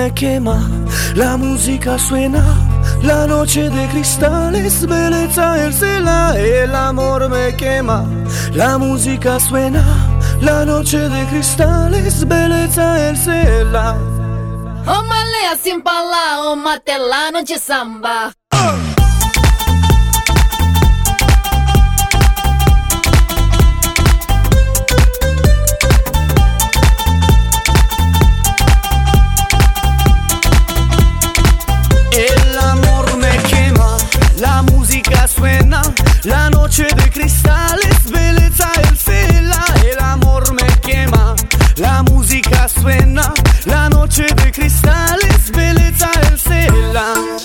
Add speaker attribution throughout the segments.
Speaker 1: me quema, la música suena, la noche de cristal es belleza ercela, el amor me quema, la música suena, la noche de cristal es belleza ercela.
Speaker 2: O oh, malea sin pala, o matela, noche samba.
Speaker 1: suena La noche de cristales, belleza el cela El amor me quema, la música suena La noche de cristales, belleza el cela.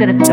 Speaker 3: Could have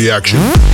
Speaker 3: the
Speaker 4: action.